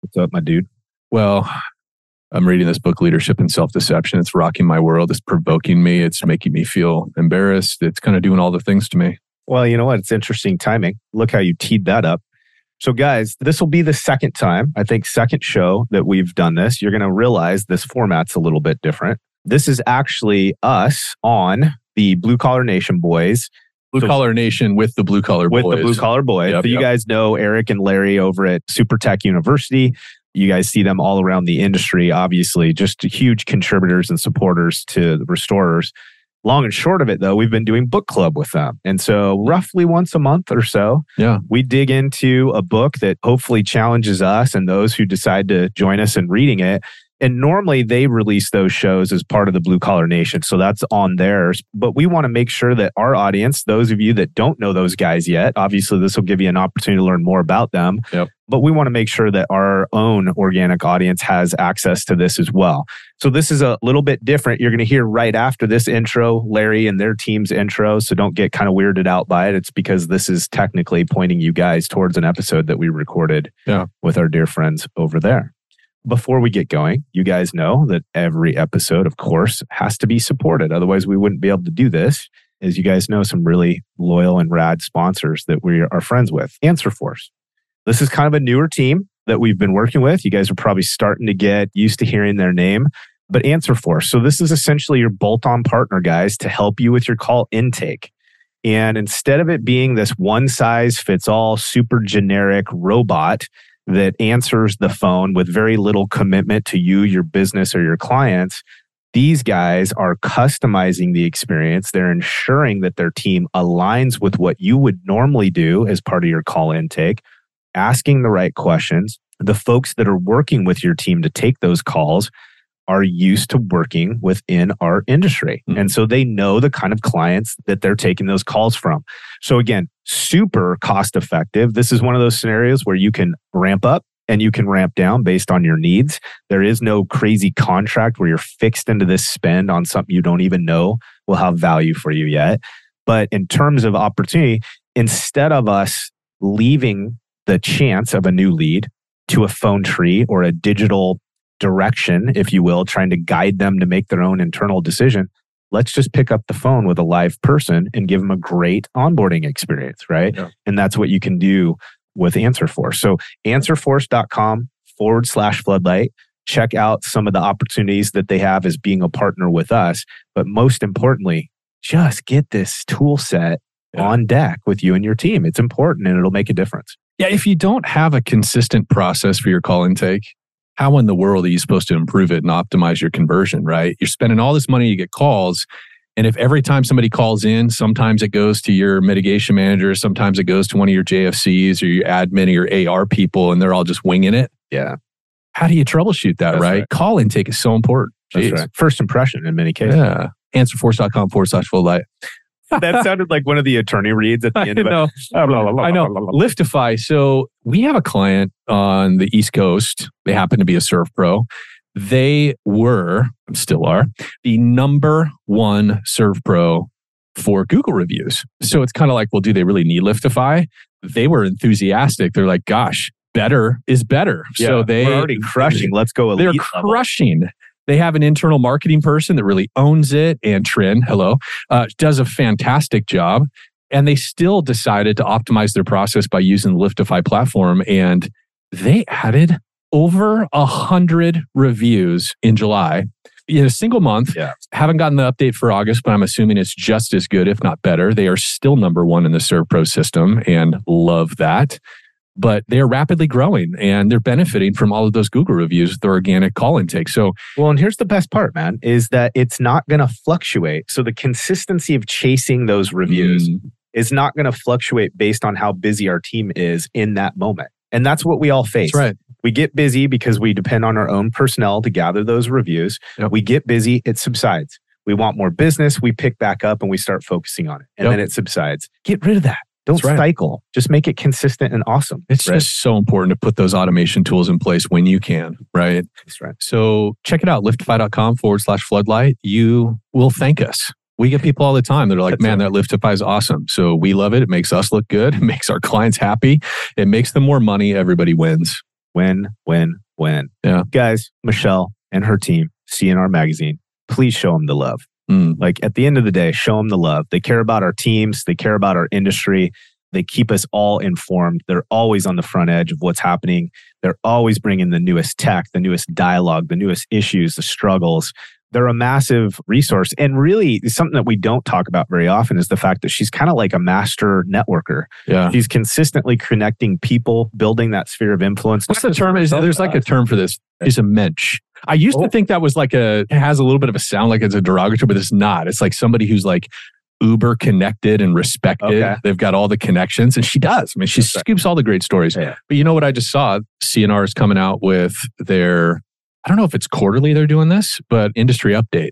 What's up, my dude? Well, I'm reading this book, Leadership and Self Deception. It's rocking my world. It's provoking me. It's making me feel embarrassed. It's kind of doing all the things to me. Well, you know what? It's interesting timing. Look how you teed that up. So, guys, this will be the second time, I think, second show that we've done this. You're going to realize this format's a little bit different. This is actually us on the Blue Collar Nation boys. Blue So- Collar Nation with the Blue Collar with Boys. the blue collar boys. Yep, so you yep. guys know Eric and Larry over at Super Tech University. You guys see them all around the industry, obviously, just huge contributors and supporters to the restorers. Long and short of it, though, we've been doing book club with them. And so, roughly once a month or so, Yeah. we dig into a book that hopefully challenges us and those who decide to join us in reading it. And normally they release those shows as part of the Blue Collar Nation. So that's on theirs. But we want to make sure that our audience, those of you that don't know those guys yet, obviously this will give you an opportunity to learn more about them. Yep. But we want to make sure that our own organic audience has access to this as well. So this is a little bit different. You're going to hear right after this intro, Larry and their team's intro. So don't get kind of weirded out by it. It's because this is technically pointing you guys towards an episode that we recorded Yeah. with our dear friends over there. Before we get going, you guys know that every episode, of course, has to be supported. Otherwise, we wouldn't be able to do this. As you guys know, some really loyal and rad sponsors that we are friends with. Answer Force. This is kind of a newer team that we've been working with. You guys are probably starting to get used to hearing their name, but Answer Force. So, this is essentially your bolt on partner, guys, to help you with your call intake. And instead of it being this one size fits all super generic robot that answers the phone with very little commitment to you, your business, or your clients, these guys are customizing the experience. They're ensuring that their team aligns with what you would normally do as part of your call intake, asking the right questions. The folks that are working with your team to take those calls are used to working within our industry. Mhm. And so they know the kind of clients that they're taking those calls from. So again, super cost effective. This is one of those scenarios where you can ramp up and you can ramp down based on your needs. There is no crazy contract where you're fixed into this spend on something you don't even know will have value for you yet. But in terms of opportunity, instead of us leaving the chance of a new lead to a phone tree or a digital direction, if you will, trying to guide them to make their own internal decision, let's just pick up the phone with a live person and give them a great onboarding experience, right? Yeah. And that's what you can do with AnswerForce. So answerforce.com forward slash floodlight. Check out some of the opportunities that they have as being a partner with us. But most importantly, just get this tool set Yeah. on deck with you and your team. It's important and it'll make a difference. Yeah. If you don't have a consistent process for your call intake, how in the world are you supposed to improve it and optimize your conversion, right? You're spending all this money to get calls. And if every time somebody calls in, sometimes it goes to your mitigation manager, sometimes it goes to one of your JFCs or your admin or your AR people, and they're all just winging it. Yeah. How do you troubleshoot that, right? right. Call intake is so important. That's right. First impression in many cases. Yeah. Answerforce.com forward slash floodlight. That sounded like one of the attorney reads at the I end of it. know. I know. Liftify. So we have a client on the East Coast. They happen to be a SERVPRO. They were, still are, the number one SERVPRO for Google reviews. So it's kind of like, well, do they really need Liftify? They were enthusiastic. They're like, gosh, better is better. so they we're already crushing. Let's go. they're crushing. level. They have an internal marketing person that really owns it. And Trin, hello, uh, does a fantastic job. And they still decided to optimize their process by using the Liftify platform. And they added over a hundred reviews in July in a single month. Yeah. Haven't gotten the update for August, but I'm assuming it's just as good, if not better. They are still number one in the SERVPRO system and love that. But they're rapidly growing and they're benefiting from all of those Google reviews, their organic call intake. So Well, and here's the best part, man, is that it's not going to fluctuate. So the consistency of chasing those reviews mm, is not going to fluctuate based on how busy our team is in that moment. And that's what we all face. that's right. We get busy because we depend on our own personnel to gather those reviews. Yep. We get busy, it subsides. We want more business, we pick back up and we start focusing on it. And Yep. then it subsides. Get rid of that. Don't right. cycle. Just make it consistent and awesome. It's right? just so important to put those automation tools in place when you can, right? That's right. So check it out, liftify.com forward slash floodlight. You will thank us. We get people all the time that are like, That's man, that Liftify is awesome. So we love it. It makes us look good. It makes our clients happy. It makes them more money. Everybody wins. win, win, win. Yeah. Guys, Michelle and her team, C&R Magazine, please show them the love. Mm. Like at the end of the day, show them the love. They care about our teams, they care about our industry. They keep us all informed. They're always on the front edge of what's happening. They're always bringing the newest tech, the newest dialogue, the newest issues, the struggles. They're a massive resource. And really, something that we don't talk about very often is the fact that she's kind of like a master networker. Yeah. She's consistently connecting people, building that sphere of influence. What's the term? Is there's like a term for this? Is a mensch. I used Oh. to think that was like a it has a little bit of a sound like it's a derogatory, but it's not. It's like somebody who's like uber connected and respected. Okay. They've got all the connections, and she does. I mean, she scoops all the great stories. Yeah. But you know what I just saw? C&R is coming out with their I don't know if it's quarterly they're doing this, but industry update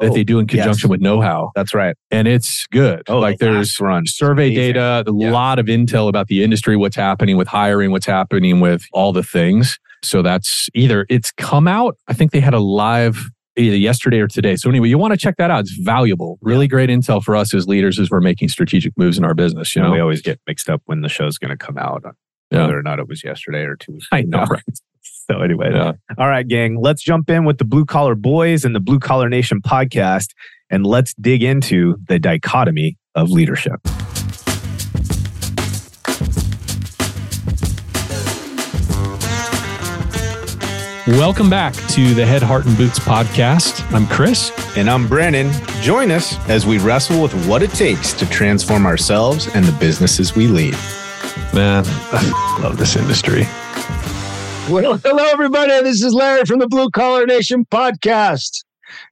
that Oh, they do in conjunction yes. with know how. That's right. And it's good. Oh, like the there's run. survey Amazing. data, a Yeah. lot of intel about the industry, what's happening with hiring, what's happening with all the things. So that's either it's come out. I think they had a live either yesterday or today. So anyway, you want to check that out. It's valuable. Really great intel for us as leaders as we're making strategic moves in our business. You know, we always get mixed up when the show's going to come out, Yeah. whether or not it was yesterday or two weeks. I know, right? So anyway, Yeah. all right, gang, let's jump in with the Blue Collar Boys and the Blue Collar Nation podcast, and let's dig into the dichotomy of leadership. Welcome back to the Head, Heart, and Boots podcast. I'm Chris. And I'm Brandon. Join us as we wrestle with what it takes to transform ourselves and the businesses we lead. Man, I love this industry. Well, hello, everybody. This is Larry from the Blue Collar Nation podcast.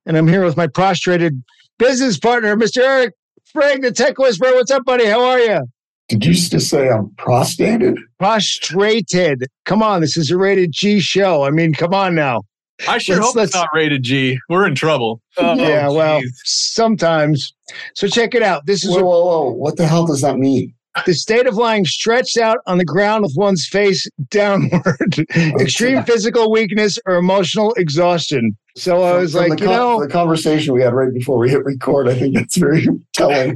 And I'm here with my prostrated business partner, Mr. Eric Frank, the Tech Whisperer. What's up, buddy? How are you? Did you just say I'm prostrated? Prostrated. Come on. This is a rated G show. I mean, come on now. I sure Let's- hope it's let's- not rated G. We're in trouble. yeah, oh, well, sometimes. So check it out. This is Whoa, whoa, whoa. What the hell does that mean? the state of lying stretched out on the ground with one's face downward, extreme physical weakness or emotional exhaustion. So I was from like, the you con- know, the conversation we had right before we hit record, I think that's very telling.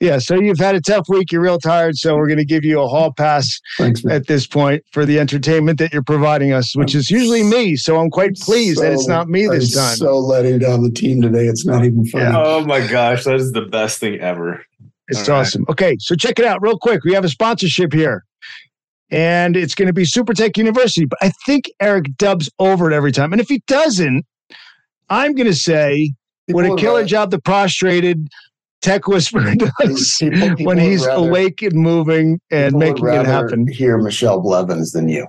Yeah, so you've had a tough week. You're real tired. So we're going to give you a hall pass Thanks, at this point for the entertainment that you're providing us, which is usually me. So I'm quite pleased that it's not me this I'm time. So letting down the team today. It's not even funny. Yeah. Oh my gosh, that is the best thing ever. It's All right. awesome. Okay, so check it out real quick. We have a sponsorship here. And it's going to be Super Tech University. But I think Eric dubs over it every time. And if he doesn't, I'm going to say what a killer job the prostrated tech whisperer does People- people when he's rather- awake and moving and people would making it happen. Hear Michelle Blevins than you.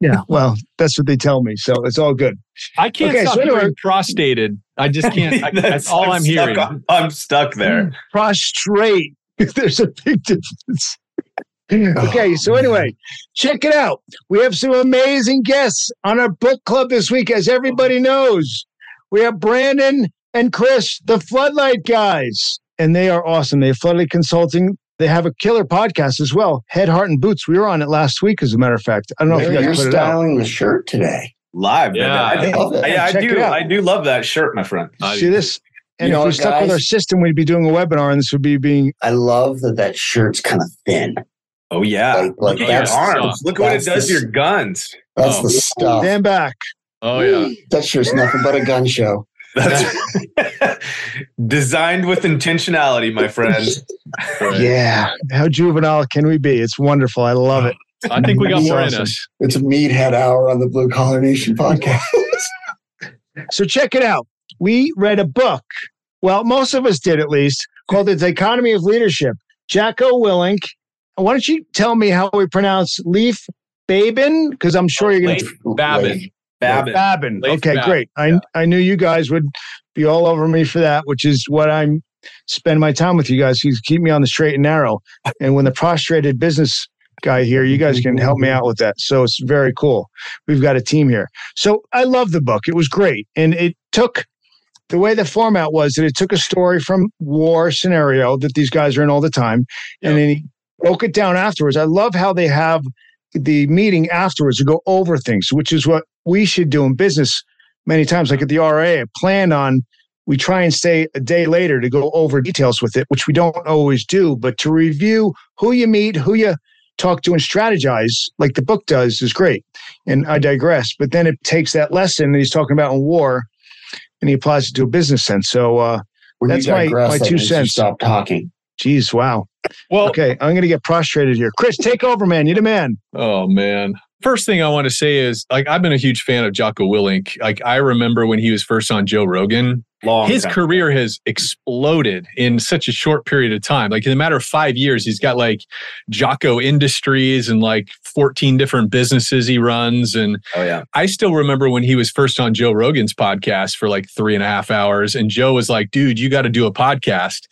Yeah, well, that's what they tell me. So it's all good. I can't Okay, stop so anyway- hearing prostated. I just can't. I, that's, all I'm, hearing. Stuck, I'm stuck there. Hmm, prostrate. There's a big difference. okay, so oh, anyway, check it out. We have some amazing guests on our book club this week, as everybody knows. We have Brandon and Chris, the Floodlight guys, and they are awesome. They have Floodlight Consulting. They have a killer podcast as well, Head, Heart, and Boots. We were on it last week, as a matter of fact. I don't know if you guys you're put it out. styling the shirt today. Live. Yeah. I, I love it. yeah, I Check it do. I do love that shirt, my friend. See this? And You if know we what, stuck with our system, we'd be doing a webinar, and this would be being I love that that shirt's kind of thin. Oh yeah. Like- like Look at your that's- arms. Look at what it that's does to the- your guns. That's Oh. the stuff. stand back. Oh yeah. That shirt's nothing but a gun show. That's designed with intentionality, my friend. Yeah. How juvenile can we be? It's wonderful. I love it. I think we got That's more in us. It's a meathead hour on the Blue Collar Nation podcast. So check it out. We read a book. Well, most of us did at least, called The Dichotomy of Leadership. Jocko Willink. Why don't you tell me how we pronounce Leaf Babin? Because I'm sure you're going to. Babin. Babin. Leif Okay, Babin, great. I, I knew you guys would be all over me for that, which is what I'm spend my time with you guys. You keep me on the straight and narrow. And when the prostrated business guy here, you guys can help me out with that. So it's very cool. We've got a team here. So I love the book. It was great. And it took the way the format was that it took a story from war scenario that these guys are in all the time. And then he broke it down afterwards. I love how they have the meeting afterwards to go over things, which is what we should do in business many times. Like at the RA, I planned on we try and stay a day later to go over details with it, which we don't always do, but to review who you meet, who you talk to and strategize like the book does is great. And I digress. But then it takes that lesson that he's talking about in war and he applies it to a business sense. So uh, That's my- digress, my that two cents. Stop talking. geez, wow. Well, Okay, I'm going to get prostrated here. Chris, take over, man. You're the man. Oh man. First thing I want to say is like I've been a huge fan of Jocko Willink. Like I remember when he was first on Joe Rogan, Long his time. career has exploded in such a short period of time. Like in a matter of 5 years he's got like Jocko Industries and like 14 different businesses he runs and Oh yeah. I still remember when he was first on Joe Rogan's podcast for like three and a half hours. And Joe was like, dude, you got to do a podcast.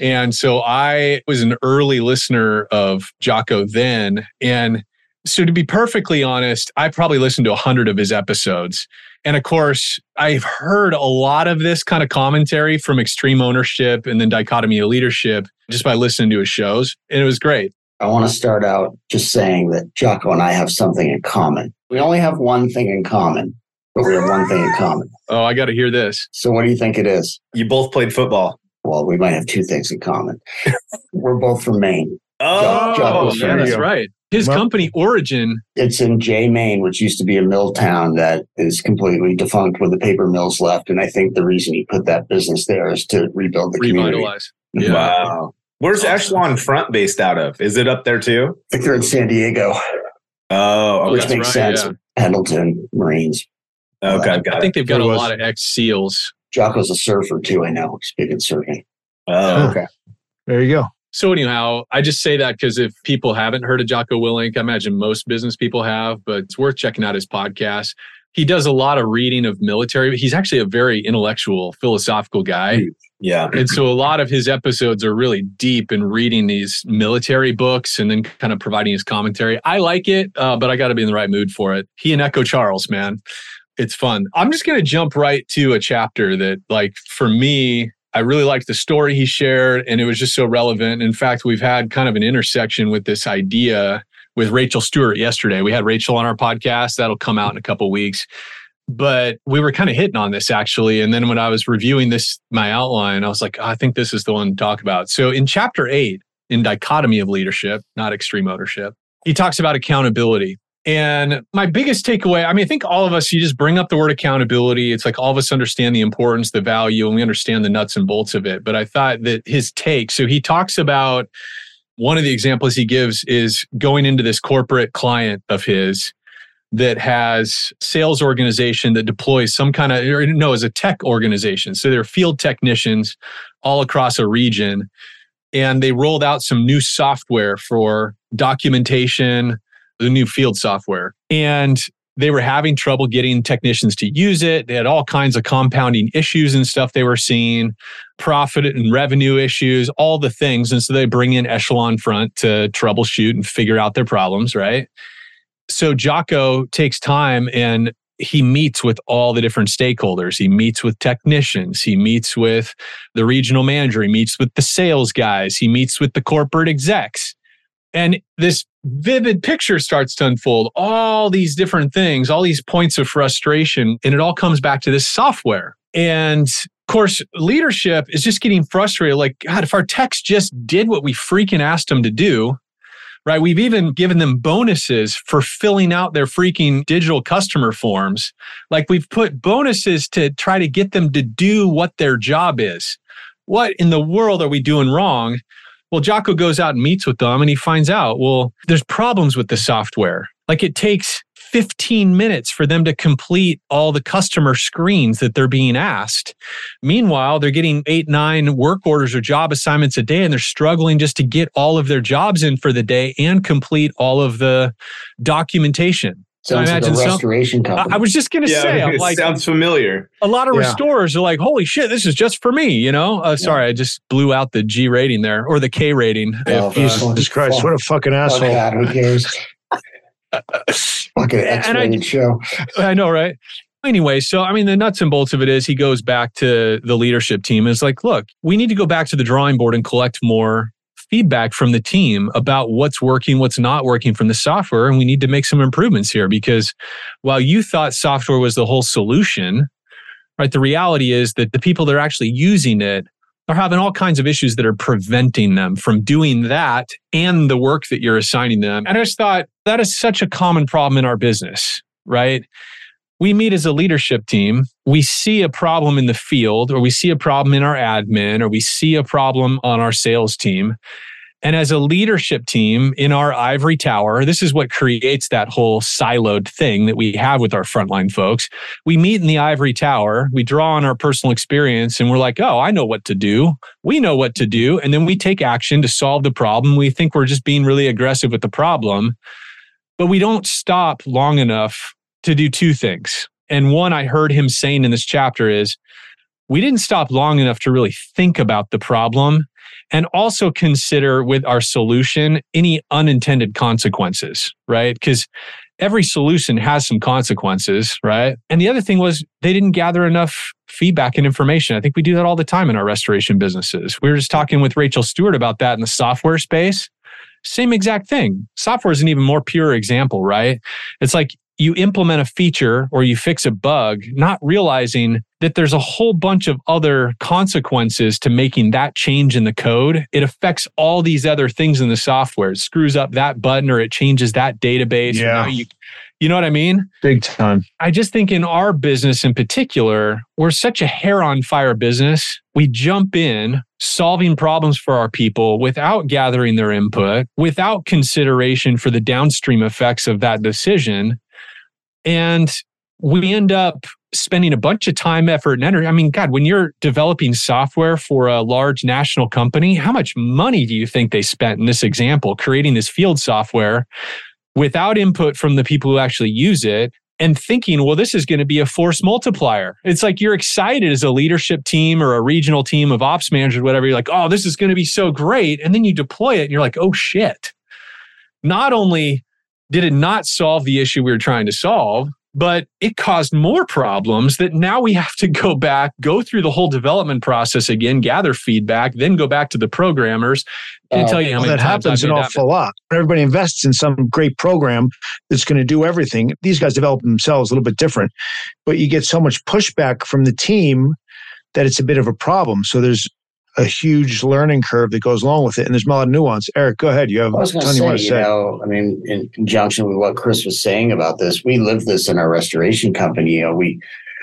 And so I was an early listener of Jocko then. And so to be perfectly honest, I probably listened to a hundred of his episodes. And of course, I've heard a lot of this kind of commentary from extreme ownership and then dichotomy of leadership just by listening to his shows. And it was great. I want to start out just saying that Jocko and I have something in common. We only have one thing in common, but we have one thing in common. Oh, I got to hear this. So what do you think it is? You both played football. Well, we might have two things in common. We're both from Maine. Oh, Jocko's yeah, from that's you. right. His Well- company Origin It's in Jay, Maine, which used to be a mill town that is completely defunct with the paper mills left. And I think the reason he put that business there is to rebuild the community. Yeah. Wow. Where's Echelon Front based out of? Is it up there too? I think they're in San Diego, Oh, which okay. makes right, sense. Pendleton, Marines. Okay, I got it. think they've got There a was- lot of ex SEALs. Jocko's a surfer too, I know. He's big in surfing. Oh, okay. There you go. So anyhow, I just say that because if people haven't heard of Jocko Willink, I imagine most business people have, but it's worth checking out his podcast. He does a lot of reading of military. He's actually a very intellectual, philosophical guy. Yeah. And so a lot of his episodes are really deep in reading these military books and then kind of providing his commentary. I like it, uh, but I got to be in the right mood for it. He and Echo Charles, man, it's fun. I'm just going to jump right to a chapter that, like, for me, I really liked the story he shared and it was just so relevant. In fact, we've had kind of an intersection with this idea with Rachel Stewart yesterday. We had Rachel on our podcast. That'll come out in a couple weeks but we were kind of hitting on this actually. And then when I was reviewing this, my outline, I was like, "Oh, I think this is the one to talk about. So in chapter eight, in dichotomy of leadership, not extreme ownership, he talks about accountability. And my biggest takeaway, I mean, I think all of us, you just bring up the word accountability. It's like all of us understand the importance, the value, and we understand the nuts and bolts of it. But I thought that his take, so he talks about one of the examples he gives is going into this corporate client of his that has sales organization that deploys some kind of or no as a tech organization so they're field technicians all across a region and they rolled out some new software for documentation the new field software and they were having trouble getting technicians to use it they had all kinds of compounding issues and stuff they were seeing profit and revenue issues all the things and so they bring in echelon front to troubleshoot and figure out their problems right so Jocko takes time and he meets with all the different stakeholders. He meets with technicians. He meets with the regional manager. He meets with the sales guys. He meets with the corporate execs. And this vivid picture starts to unfold all these different things, all these points of frustration. And it all comes back to this software. And of course, leadership is just getting frustrated. Like, God, if our techs just did what we freaking asked them to do, right? We've even given them bonuses for filling out their freaking digital customer forms. Like we've put bonuses to try to get them to do what their job is. What in the world are we doing wrong? Well, Jocko goes out and meets with them and he finds out, well, there's problems with the software. Like it takes 15 minutes for them to complete all the customer screens that they're being asked. Meanwhile, they're getting eight, nine work orders or job assignments a day, and they're struggling just to get all of their jobs in for the day and complete all of the documentation. So I Sounds like a imagine some- restoration I, company. I was just going to say, I'm it like, sounds familiar. a lot of Yeah. restorers are like, holy shit, this is just for me, you know? Uh, sorry, I just blew out the G rating there or the K rating. Oh, If, Jesus uh, Christ, what a fucking Fuck asshole. that, who cares? Fucking And I- X-rated show. I know, right? Anyway, so I mean, the nuts and bolts of it is he goes back to the leadership team. And it's like, look, we need to go back to the drawing board and collect more feedback from the team about what's working, what's not working from the software. And we need to make some improvements here because while you thought software was the whole solution, right, the reality is that the people that are actually using it are having all kinds of issues that are preventing them from doing that and the work that you're assigning them. And I just thought that is such a common problem in our business, right? We meet as a leadership team, we see a problem in the field, or we see a problem in our admin, or we see a problem on our sales team. And as a leadership team in our ivory tower, this is what creates that whole siloed thing that we have with our frontline folks. We meet in the ivory tower, we draw on our personal experience, and we're like, oh, I know what to do. We know what to do. And then we take action to solve the problem. We think we're just being really aggressive with the problem, but we don't stop long enough to do two things. And one I heard him saying in this chapter is, we didn't stop long enough to really think about the problem and also consider with our solution any unintended consequences, right? Because every solution has some consequences, right? And the other thing was they didn't gather enough feedback and information. I think we do that all the time in our restoration businesses. We were just talking with Rachel Stewart about that in the software space. Same exact thing. Software is an even more pure example, right? It's like you implement a feature or you fix a bug, not realizing that there's a whole bunch of other consequences to making that change in the code. It affects all these other things in the software. It screws up that button or it changes that database. Yeah. You, you know what I mean? Big time. I just think in our business in particular, we're such a hair on fire business. We jump in solving problems for our people without gathering their input, without consideration for the downstream effects of that decision. And we end up spending a bunch of time, effort, and energy. I mean, God, when you're developing software for a large national company, how much money do you think they spent in this example, creating this field software without input from the people who actually use it? And thinking, well, this is going to be a force multiplier. It's like you're excited as a leadership team or a regional team of ops managers, whatever. You're like, oh, this is going to be so great. And then you deploy it and you're like, oh, shit. Not only did it not solve the issue we were trying to solve, but it caused more problems that now we have to go back, go through the whole development process again, gather feedback, then go back to the programmers and uh, tell you how well, that happens an awful lot. Everybody invests in some great program that's going to do everything. These guys develop themselves a little bit different, but you get so much pushback from the team that it's a bit of a problem. So there's a huge learning curve that goes along with it, and there's a lot of nuance. Eric, go ahead. You have I was a going ton to you want say, to you say. know, I mean, in conjunction with what Chris was saying about this, we live this in our restoration company. You know, we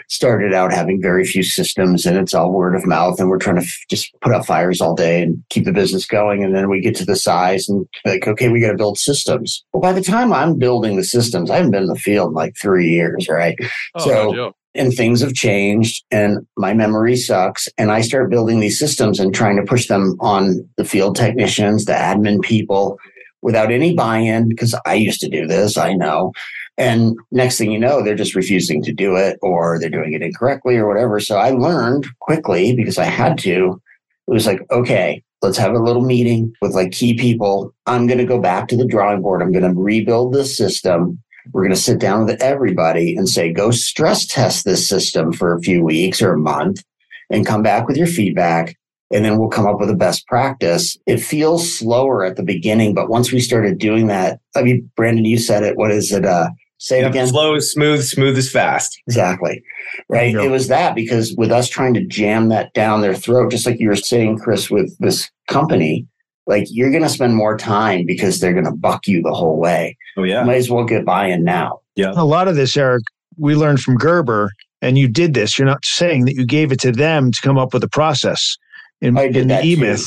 started out having very few systems and it's all word of mouth and we're trying to f- just put out fires all day and keep the business going and then we get to the size and like okay we got to build systems well by the time i'm building the systems i haven't been in the field in like three years right Oh, so no joke. And things have changed and my memory sucks. And i start building these systems and trying to push them on the field technicians the admin people without any buy-in because i used to do this i know. And next thing you know they're just refusing to do it or they're doing it incorrectly or whatever. So i learned quickly because i had to it was like okay let's have a little meeting with like key people. I'm going to go back to the drawing board. I'm going to rebuild this system we're going to sit down with everybody and say, go stress test this system for a few weeks or a month and come back with your feedback. And then we'll come up with a best practice. It feels slower at the beginning, but once we started doing that, I mean, Brandon, you said it. What is it? Uh, say it Yep, again. Slow is smooth, smooth is fast. Exactly. Right. It was that because with us trying to jam that down their throat, just like you were saying, Chris, with this company, like you're going to spend more time because they're going to buck you the whole way. Oh yeah. Might as well get buy in now. Yeah. A lot of this, Eric, we learned from Gerber, and you did this. You're not saying that you gave it to them to come up with a process in, I did in the that E too. Myth.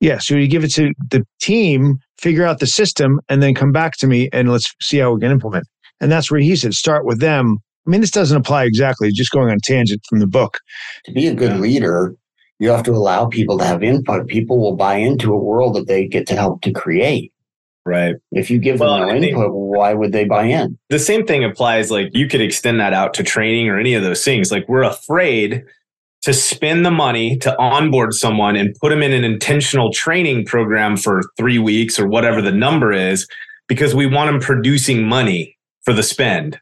Yeah, so you give it to the team, figure out the system, and then come back to me and let's see how we can implement. And that's where he said, start with them. I mean, this doesn't apply exactly, just going on a tangent from the book. to be a good Yeah. leader, you have to allow people to have input. People will buy into a world that they get to help to create. Right. If you give them no input, why would they buy in? The same thing applies. Like you could extend that out to training or any of those things. Like we're afraid to spend the money to onboard someone and put them in an intentional training program for three weeks or whatever the number is because we want them producing money for the spend.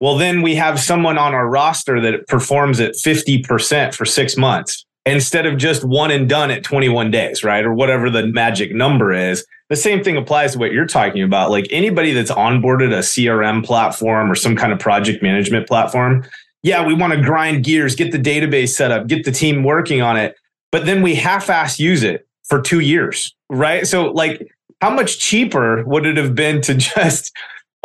Well, then we have someone on our roster that performs at 50% for six months instead of just one and done at 21 days, right? Or whatever the magic number is. The same thing applies to what you're talking about. Like anybody that's onboarded a CRM platform or some kind of project management platform, yeah, we want to grind gears, get the database set up, get the team working on it. but then we half-ass use it for two years, right? So like how much cheaper would it have been to just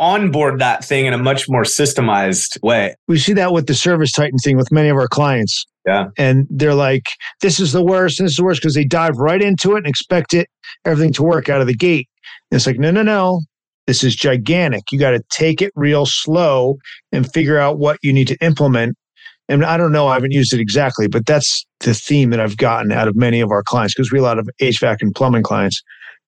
onboard that thing in a much more systemized way? We see that with the ServiceTitan thing with many of our clients. Yeah. And they're like, this is the worst, and this is the worst because they dive right into it and expect it, everything to work out of the gate. And it's like, no, no, no. This is gigantic. You got to take it real slow and figure out what you need to implement. And I don't know, I haven't used it exactly, but that's the theme that I've gotten out of many of our clients because we have a lot of HVAC and plumbing clients.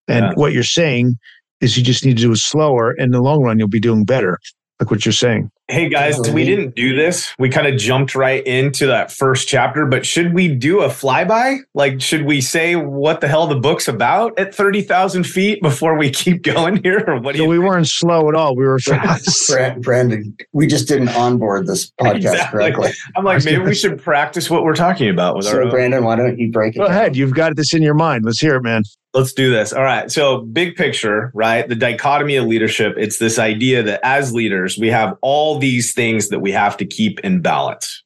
And Yeah. what you're saying is you just need to do it slower. In the long run, you'll be doing better, like what you're saying. Hey guys, Totally. we didn't do this. We kind of jumped right into that first chapter, but should we do a flyby? Like, should we say what the hell the book's about at 30,000 feet before we keep going here? Or what do So you we weren't slow at all. We were fast. Brandon, we just didn't onboard this podcast Exactly. correctly. I'm like, maybe we should practice what we're talking about with our So. Brandon, why don't you break it Go down? ahead. You've got this in your mind. Let's hear it, man. Let's do this. All right. So, big picture, right? The dichotomy of leadership, it's this idea that as leaders, we have all these things that we have to keep in balance.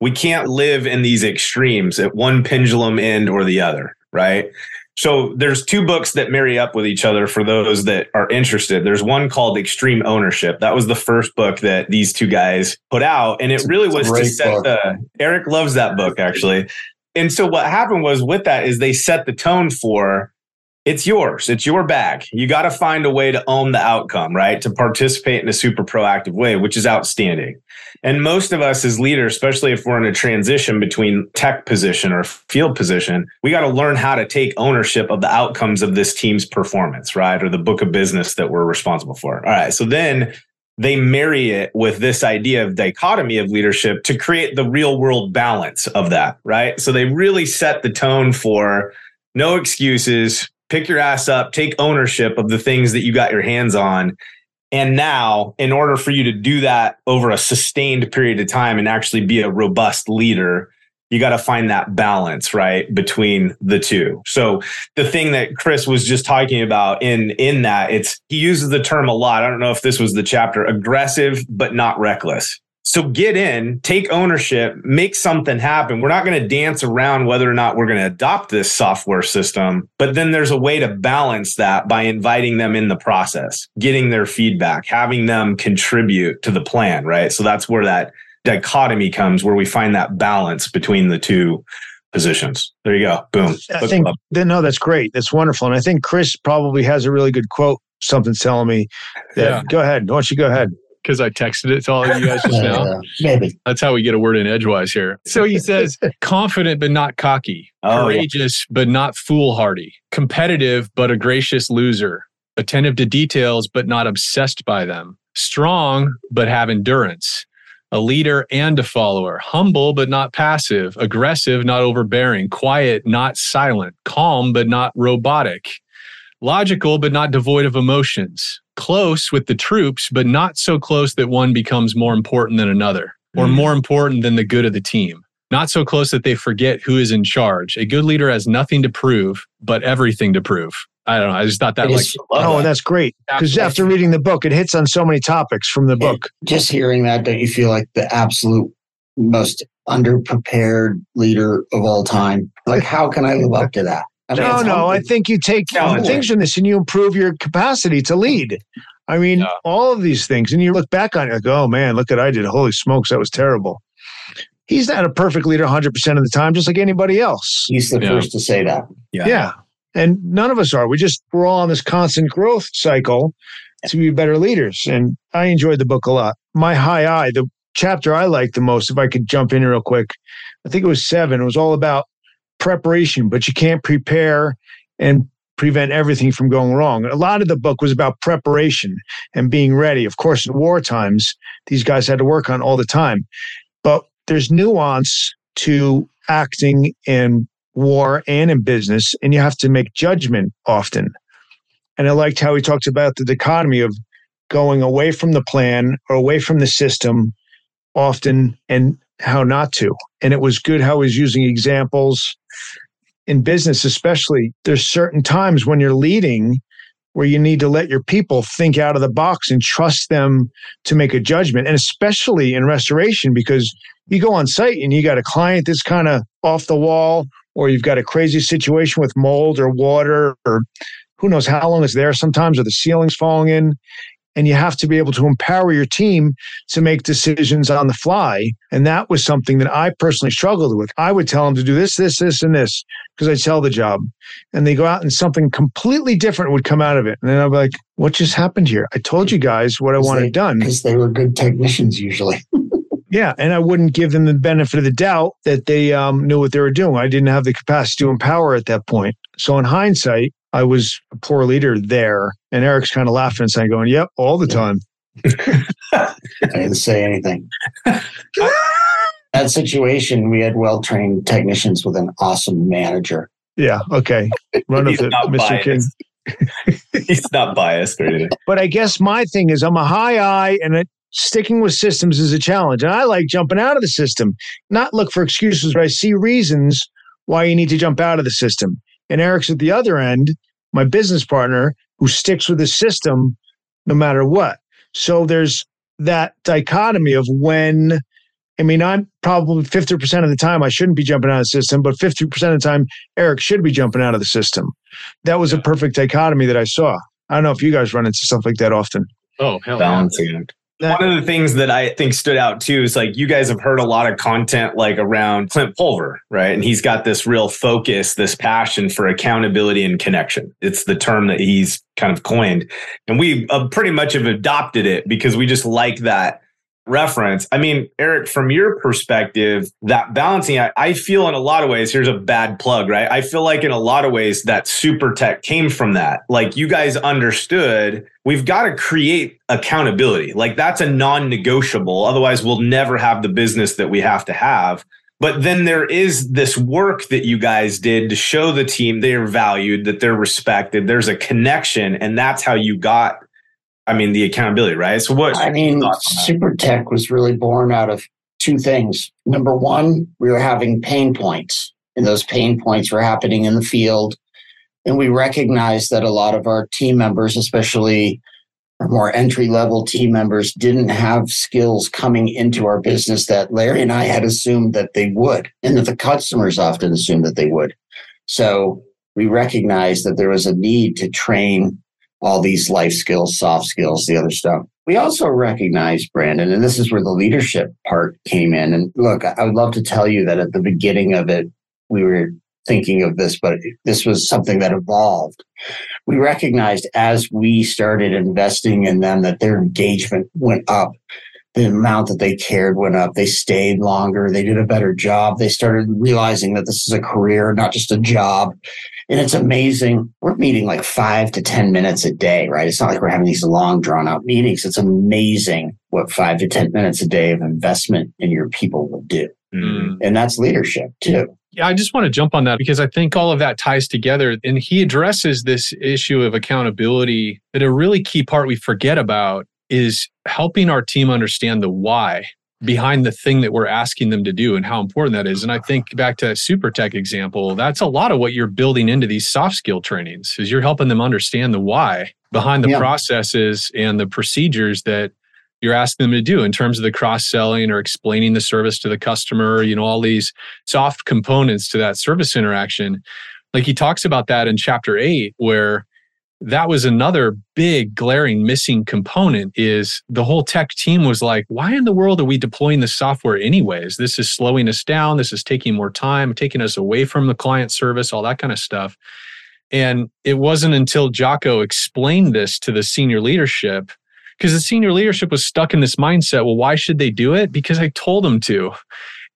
We can't live in these extremes at one pendulum end or the other, right? So, there's two books that marry up with each other for those that are interested. There's one called Extreme Ownership. That was the first book that these two guys put out. And it really was to set the, Eric loves that book actually. And so what happened was with that is they set the tone for it's yours. It's your bag. You got to find a way to own the outcome, right? To participate in a super proactive way, which is outstanding. And most of us as leaders, especially if we're in a transition between tech position or field position, we got to learn how to take ownership of the outcomes of this team's performance, right? Or the book of business that we're responsible for. All right. So then they marry it with this idea of dichotomy of leadership to create the real world balance of that, right? So they really set the tone for no excuses, pick your ass up, take ownership of the things that you got your hands on. And now, in order for you to do that over a sustained period of time and actually be a robust leader, you got to find that balance, right, between the two. So the thing that Chris was just talking about in in that, it's he uses the term a lot. I don't know if this was the chapter, aggressive but not reckless. So get in, take ownership, make something happen. We're not going to dance around whether or not we're going to adopt this software system, but then there's a way to balance that by inviting them in the process, getting their feedback, having them contribute to the plan, right? So that's where that dichotomy comes, where we find that balance between the two positions. There you go. Boom. I think no, that's great. That's wonderful. And I think Chris probably has a really good quote. Something's telling me that. Yeah. Go ahead. Why don't you go ahead? Because I texted it to all of you guys just now. Uh, maybe. That's how we get a word in edgewise here. So he says, confident but not cocky, Oh, yeah. courageous but not foolhardy, competitive but a gracious loser, attentive to details but not obsessed by them, strong but have endurance, a leader and a follower, humble but not passive, aggressive, not overbearing, quiet, not silent, calm but not robotic, logical but not devoid of emotions, close with the troops but not so close that one becomes more important than another or Mm. more important than the good of the team. Not so close that they forget who is in charge. A good leader has nothing to prove, but everything to prove. I don't know. I just thought that I like Oh, that. that's great. Because after reading the book, it hits on so many topics from the And book. just hearing that, don't you feel like the absolute most underprepared leader of all time? Like, how can I live up to that? I mean, No, it's no. I think you take Challenging. things from this and you improve your capacity to lead. I mean, Yeah. all of these things. And you look back on it, like, oh man, look what I did. Holy smokes, that was terrible. He's not a perfect leader 100% of the time, just like anybody else. he's the Yeah. first to say that. Yeah. And none of us are. We just, we're all on this constant growth cycle to be better leaders. And I enjoyed the book a lot. My high I, the chapter I liked the most, if I could jump in real quick, I think it was seven. It was all about preparation, but you can't prepare and prevent everything from going wrong. A lot of the book was about preparation and being ready. Of course, in war times, these guys had to work on all the time. But there's nuance to acting in war and in business, and you have to make judgment often. And I liked how he talked about the dichotomy of going away from the plan or away from the system often and how not to. And it was good how he was using examples in business, especially. There's certain times when you're leading where you need to let your people think out of the box and trust them to make a judgment. And especially in restoration, because you go on site and you got a client that's kind of off the wall or you've got a crazy situation with mold or water or who knows how long it's there sometimes or the ceiling's falling in and you have to be able to empower your team to make decisions on the fly. And that was something that I personally struggled with. I would tell them to do this, this, this, and this because I sell the job. And they go out and something completely different would come out of it. And then I'd be like, what just happened here? I told you guys what I wanted they, done. Because they were good technicians usually. yeah. And I wouldn't give them the benefit of the doubt that they um, knew what they were doing. I didn't have the capacity to empower at that point. So in hindsight, I was a poor leader there. And Eric's kind of laughing and saying, going, yep, all the time. I didn't say anything. that situation, we had well trained technicians with an awesome manager. Yeah. Okay. Run with it, Mr. King. He's not biased or anything. But I guess my thing is I'm a high I and it, sticking with systems is a challenge. And I like jumping out of the system, not look for excuses, but I see reasons why you need to jump out of the system. And Eric's at the other end, my business partner, who sticks with the system no matter what. So there's that dichotomy of when, I mean, I'm probably 50% of the time I shouldn't be jumping out of the system, but 50% of the time Eric should be jumping out of the system. That was a perfect dichotomy that I saw. I don't know if you guys run into stuff like that often. Oh, hell balancing act. One of the things that I think stood out too is like you guys have heard a lot of content like around Clint Pulver, right? And he's got this real focus, this passion for accountability and connection. It's the term that he's kind of coined. And we uh, pretty much have adopted it because we just like that reference. I mean, Eric, from your perspective, that balancing act, I feel in a lot of ways, here's a bad plug, right? I feel like in a lot of ways that super tech came from that. Like you guys understood we've got to create accountability. Like that's a non negotiable. Otherwise, we'll never have the business that we have to have. But then there is this work that you guys did to show the team they're valued, that they're respected, there's a connection. And that's how you got I mean, the accountability, right? So what? I mean, Super Tech was really born out of two things. Number one, we were having pain points, and those pain points were happening in the field. And we recognized that a lot of our team members, especially our more entry level team members, didn't have skills coming into our business that Larry and I had assumed that they would, and that the customers often assumed that they would. So we recognized that there was a need to train all these life skills, soft skills, the other stuff. We also recognize, Brandon, and this is where the leadership part came in. And look, I would love to tell you that at the beginning of it, we were thinking of this, but this was something that evolved. We recognized as we started investing in them that their engagement went up. The amount that they cared went up. They stayed longer. They did a better job. They started realizing that this is a career, not just a job. And it's amazing. We're meeting like five to 10 minutes a day, right? It's not like we're having these long, drawn out meetings. It's amazing what five to 10 minutes a day of investment in your people will do. Mm. And that's leadership too. Yeah, I just want to jump on that because I think all of that ties together. And he addresses this issue of accountability that a really key part we forget about is helping our team understand the why behind the thing that we're asking them to do and how important that is. And I think back to that super tech example, that's a lot of what you're building into these soft skill trainings is you're helping them understand the why behind the yeah. processes and the procedures that you're asking them to do in terms of the cross selling or explaining the service to the customer, you know, all these soft components to that service interaction. Like he talks about that in chapter eight, where that was another big glaring missing component is the whole tech team was like why in the world are we deploying the software anyways? This is slowing us down. This is taking more time taking us away from the client service all that kind of stuff. And it wasn't until jocko explained this to the senior leadership because the senior leadership was stuck in this mindset well why should they do it? Because i told them to.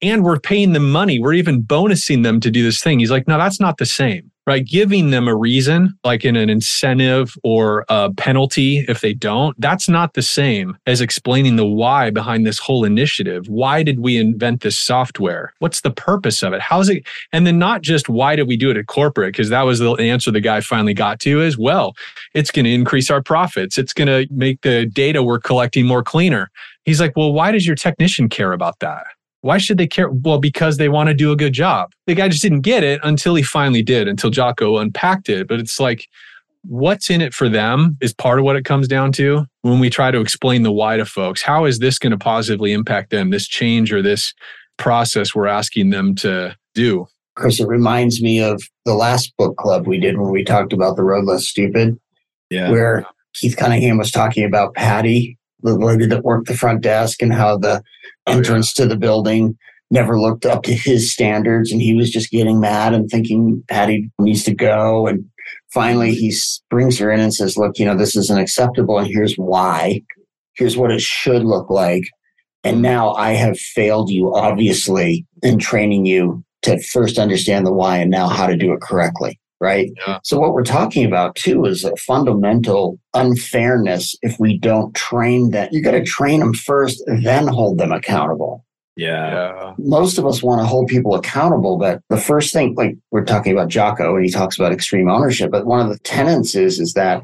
And we're paying them money. We're even bonusing them to do this thing. He's like no that's not the same right? Giving them a reason, like in an incentive or a penalty if they don't, that's not the same as explaining the why behind this whole initiative. Why did we invent this software? What's the purpose of it? How's it? And then not just why did we do it at corporate? Because that was the answer the guy finally got to as well. It's going to increase our profits. It's going to make the data we're collecting more cleaner. He's like, well, why does your technician care about that? Why should they care? Well, because they want to do a good job. The guy just didn't get it until he finally did, until Jocko unpacked it. But it's like, what's in it for them is part of what it comes down to when we try to explain the why to folks. How is this going to positively impact them, this change or this process we're asking them to do? Chris, it reminds me of the last book club we did when we talked about the road less stupid, Yeah. where Keith Cunningham was talking about Patty, the lady that worked the front desk, and how the Oh, yeah. entrance to the building never looked up to his standards, and he was just getting mad and thinking Patty needs to go. And finally, he brings her in and says, "Look, you know this isn't acceptable, and here's why. Here's what it should look like." And now I have failed you, obviously, in training you to first understand the why and now how to do it correctly. Right. Yeah. So, what we're talking about too is a fundamental unfairness if we don't train them. You got to train them first, then hold them accountable. Yeah. Yeah. Most of us want to hold people accountable, but the first thing, like we're talking about Jocko and he talks about extreme ownership, but one of the tenets is, is that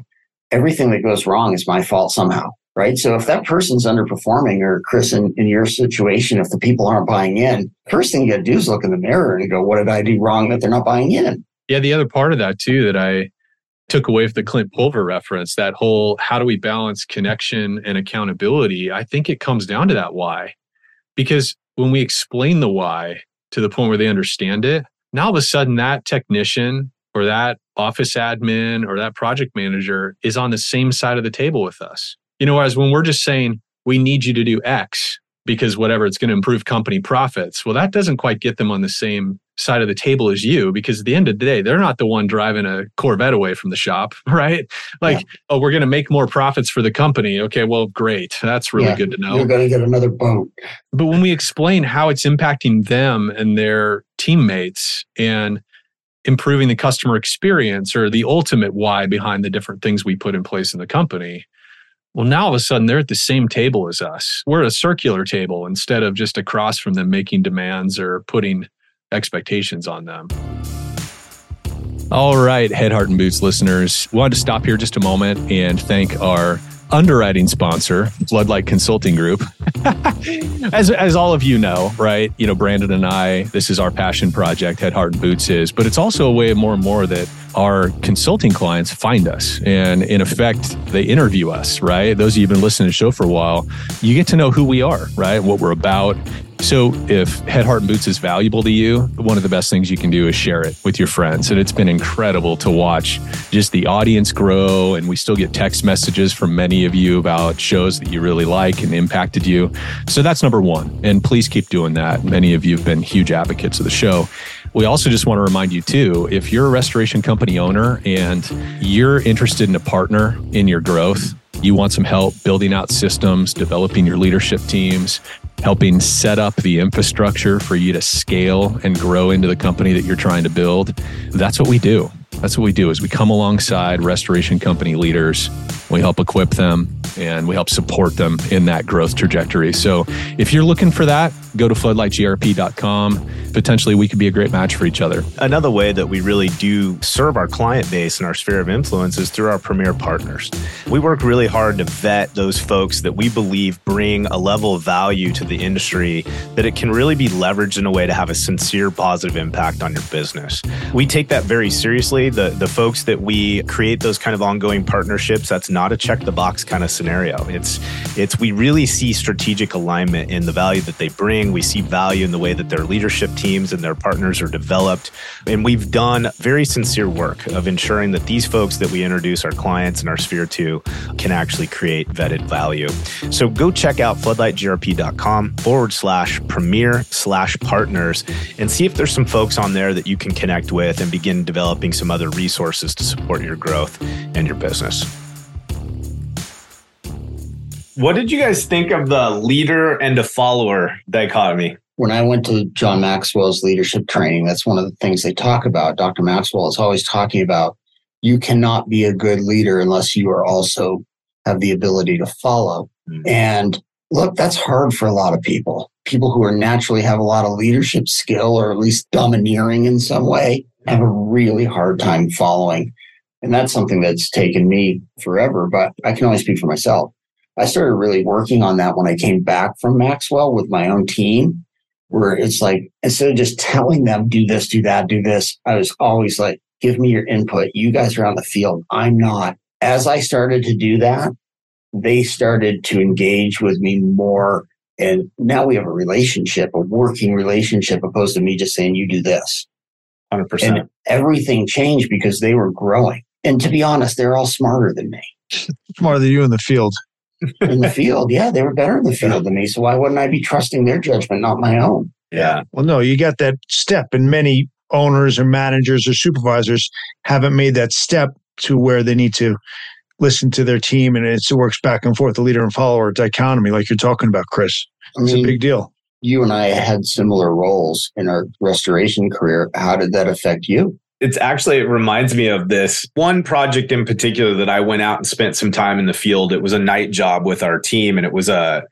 everything that goes wrong is my fault somehow right? So if that person's underperforming, or Chris, in, in your situation, if the people aren't buying in, first thing you got to do is look in the mirror and go, what did I do wrong that they're not buying in? Yeah, the other part of that too that I took away from the Clint Pulver reference, that whole how do we balance connection and accountability? I think it comes down to that why. Because when we explain the why to the point where they understand it, now all of a sudden that technician or that office admin or that project manager is on the same side of the table with us. You know, whereas when we're just saying, we need you to do X because whatever, it's going to improve company profits. Well, that doesn't quite get them on the same side of the table as you because at the end of the day, they're not the one driving a Corvette away from the shop, right? Like, Yeah. oh, we're going to make more profits for the company. Okay, well, great. That's really Yeah, good to know. You're going to get another boat. But when we explain how it's impacting them and their teammates and improving the customer experience or the ultimate why behind the different things we put in place in the company, well, now all of a sudden they're at the same table as us. We're a circular table instead of just across from them making demands or putting expectations on them. All right, Head, Heart, and Boots listeners, wanted to stop here just a moment and thank our underwriting sponsor, Floodlight Consulting Group. as, as all of you know, right? You know, Brandon and I, this is our passion project, Head, Heart, and Boots is, but it's also a way of more and more that our consulting clients find us. And in effect, they interview us, right? Those of you who've been listening to the show for a while, you get to know who we are, right? What we're about. So if Head, Heart, and Boots is valuable to you, one of the best things you can do is share it with your friends. And it's been incredible to watch just the audience grow. And we still get text messages from many of you about shows that you really like and impacted you. So that's number one. And please keep doing that. Many of you have been huge advocates of the show. We also just want to remind you too if you're a restoration company owner and you're interested in a partner in your growth, you want some help building out systems, developing your leadership teams, helping set up the infrastructure for you to scale and grow into the company that you're trying to build. That's what we do. That's what we do is we come alongside restoration company leaders. We help equip them and we help support them in that growth trajectory. So if you're looking for that, go to floodlightgrp.com. Potentially we could be a great match for each other. Another way that we really do serve our client base and our sphere of influence is through our premier partners. We work really hard to vet those folks that we believe bring a level of value to the industry that it can really be leveraged in a way to have a sincere positive impact on your business. We take that very seriously. The the folks that we create those kind of ongoing partnerships, that's not a check the box kind of scenario. It's it's we really see strategic alignment in the value that they bring. We see value in the way that their leadership teams and their partners are developed. And we've done very sincere work of ensuring that these folks that we introduce our clients and our sphere to can actually create vetted value. So go check out floodlightgrp.com forward slash premier slash partners and see if there's some folks on there that you can connect with and begin developing some other resources to support your growth and your business. What did you guys think of the leader and a follower dichotomy? When I went to John Maxwell's leadership training, that's one of the things they talk about. Dr. Maxwell is always talking about you cannot be a good leader unless you are also have the ability to follow. Mm. And look, that's hard for a lot of people. People who are naturally have a lot of leadership skill or at least domineering in some way have a really hard time following. And that's something that's taken me forever, but I can only speak for myself. I started really working on that when I came back from Maxwell with my own team, where it's like, instead of just telling them, do this, do that, do this, I was always like, give me your input. You guys are on the field. I'm not. As I started to do that, they started to engage with me more. And now we have a relationship, a working relationship, opposed to me just saying, you do this. 100%. And everything changed because they were growing. And to be honest, they're all smarter than me. Smarter than you in the field. In the field, yeah, they were better in the field than me. So why wouldn't I be trusting their judgment, not my own? yeah. Well, no, you got that step, and many owners or managers or supervisors haven't made that step to where they need to listen to their team, and it's, it works back and forth, the leader and follower dichotomy, like you're talking about, Chris. I It's a big deal. You and I had similar roles in our restoration career. How did that affect you? it's actually it reminds me of this one project in particular that I went out and spent some time in the field. It was a night job with our team and it was a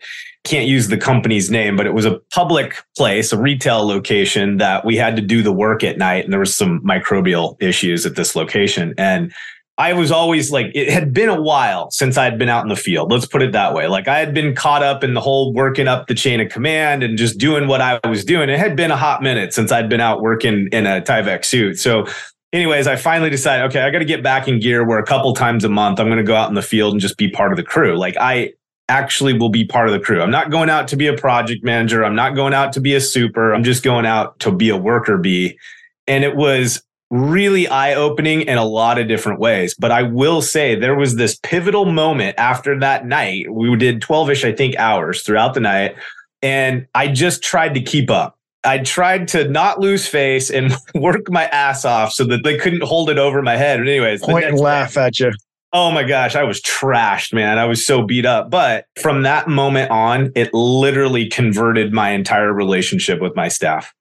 can't use the company's name, but it was a public place, a retail location that we had to do the work at night and there was some microbial issues at this location and I was always like, it had been a while since I had been out in the field. Let's put it that way. Like I had been caught up in the whole working up the chain of command and just doing what I was doing. It had been a hot minute since I'd been out working in a Tyvek suit. So, anyways, I finally decided, okay, I got to get back in gear where a couple times a month I'm going to go out in the field and just be part of the crew. Like I actually will be part of the crew. I'm not going out to be a project manager. I'm not going out to be a super. I'm just going out to be a worker bee. And it was really eye opening in a lot of different ways. But I will say there was this pivotal moment after that night. We did 12 ish, I think, hours throughout the night. And I just tried to keep up. I tried to not lose face and work my ass off so that they couldn't hold it over my head. But anyways, Point and next day- laugh at you. Oh my gosh, I was trashed, man. I was so beat up. But from that moment on, it literally converted my entire relationship with my staff.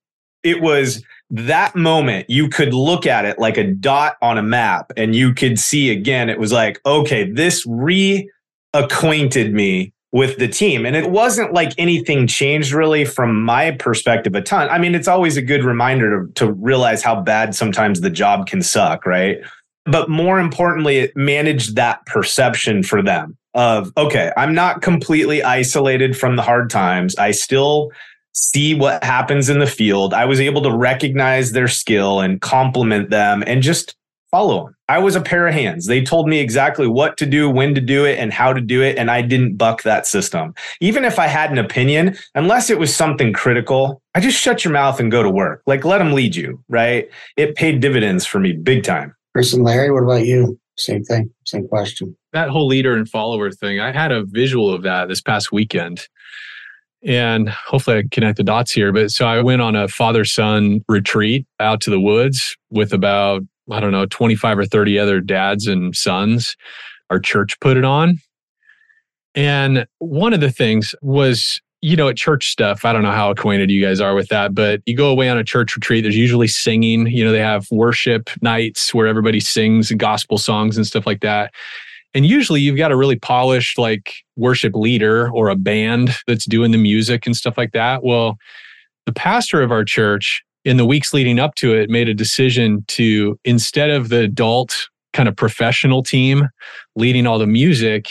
It was that moment you could look at it like a dot on a map and you could see again, it was like, okay, this reacquainted me with the team. And it wasn't like anything changed really from my perspective a ton. I mean, it's always a good reminder to, to realize how bad sometimes the job can suck, right? but more importantly, it managed that perception for them of, okay, I'm not completely isolated from the hard times. I still see what happens in the field. I was able to recognize their skill and compliment them and just follow them. I was a pair of hands. They told me exactly what to do, when to do it, and how to do it. And I didn't buck that system. Even if I had an opinion, unless it was something critical, I just shut your mouth and go to work. Like let them lead you, right? It paid dividends for me big time. Chris and Larry, what about you? Same thing, same question. that whole leader and follower thing, I had a visual of that this past weekend. And hopefully I connect the dots here. But so I went on a father son retreat out to the woods with about, I don't know, 25 or 30 other dads and sons. Our church put it on. And one of the things was, you know, at church stuff, I don't know how acquainted you guys are with that, but you go away on a church retreat, there's usually singing. You know, they have worship nights where everybody sings gospel songs and stuff like that. And usually you've got a really polished like worship leader or a band that's doing the music and stuff like that. Well, the pastor of our church in the weeks leading up to it made a decision to instead of the adult kind of professional team leading all the music,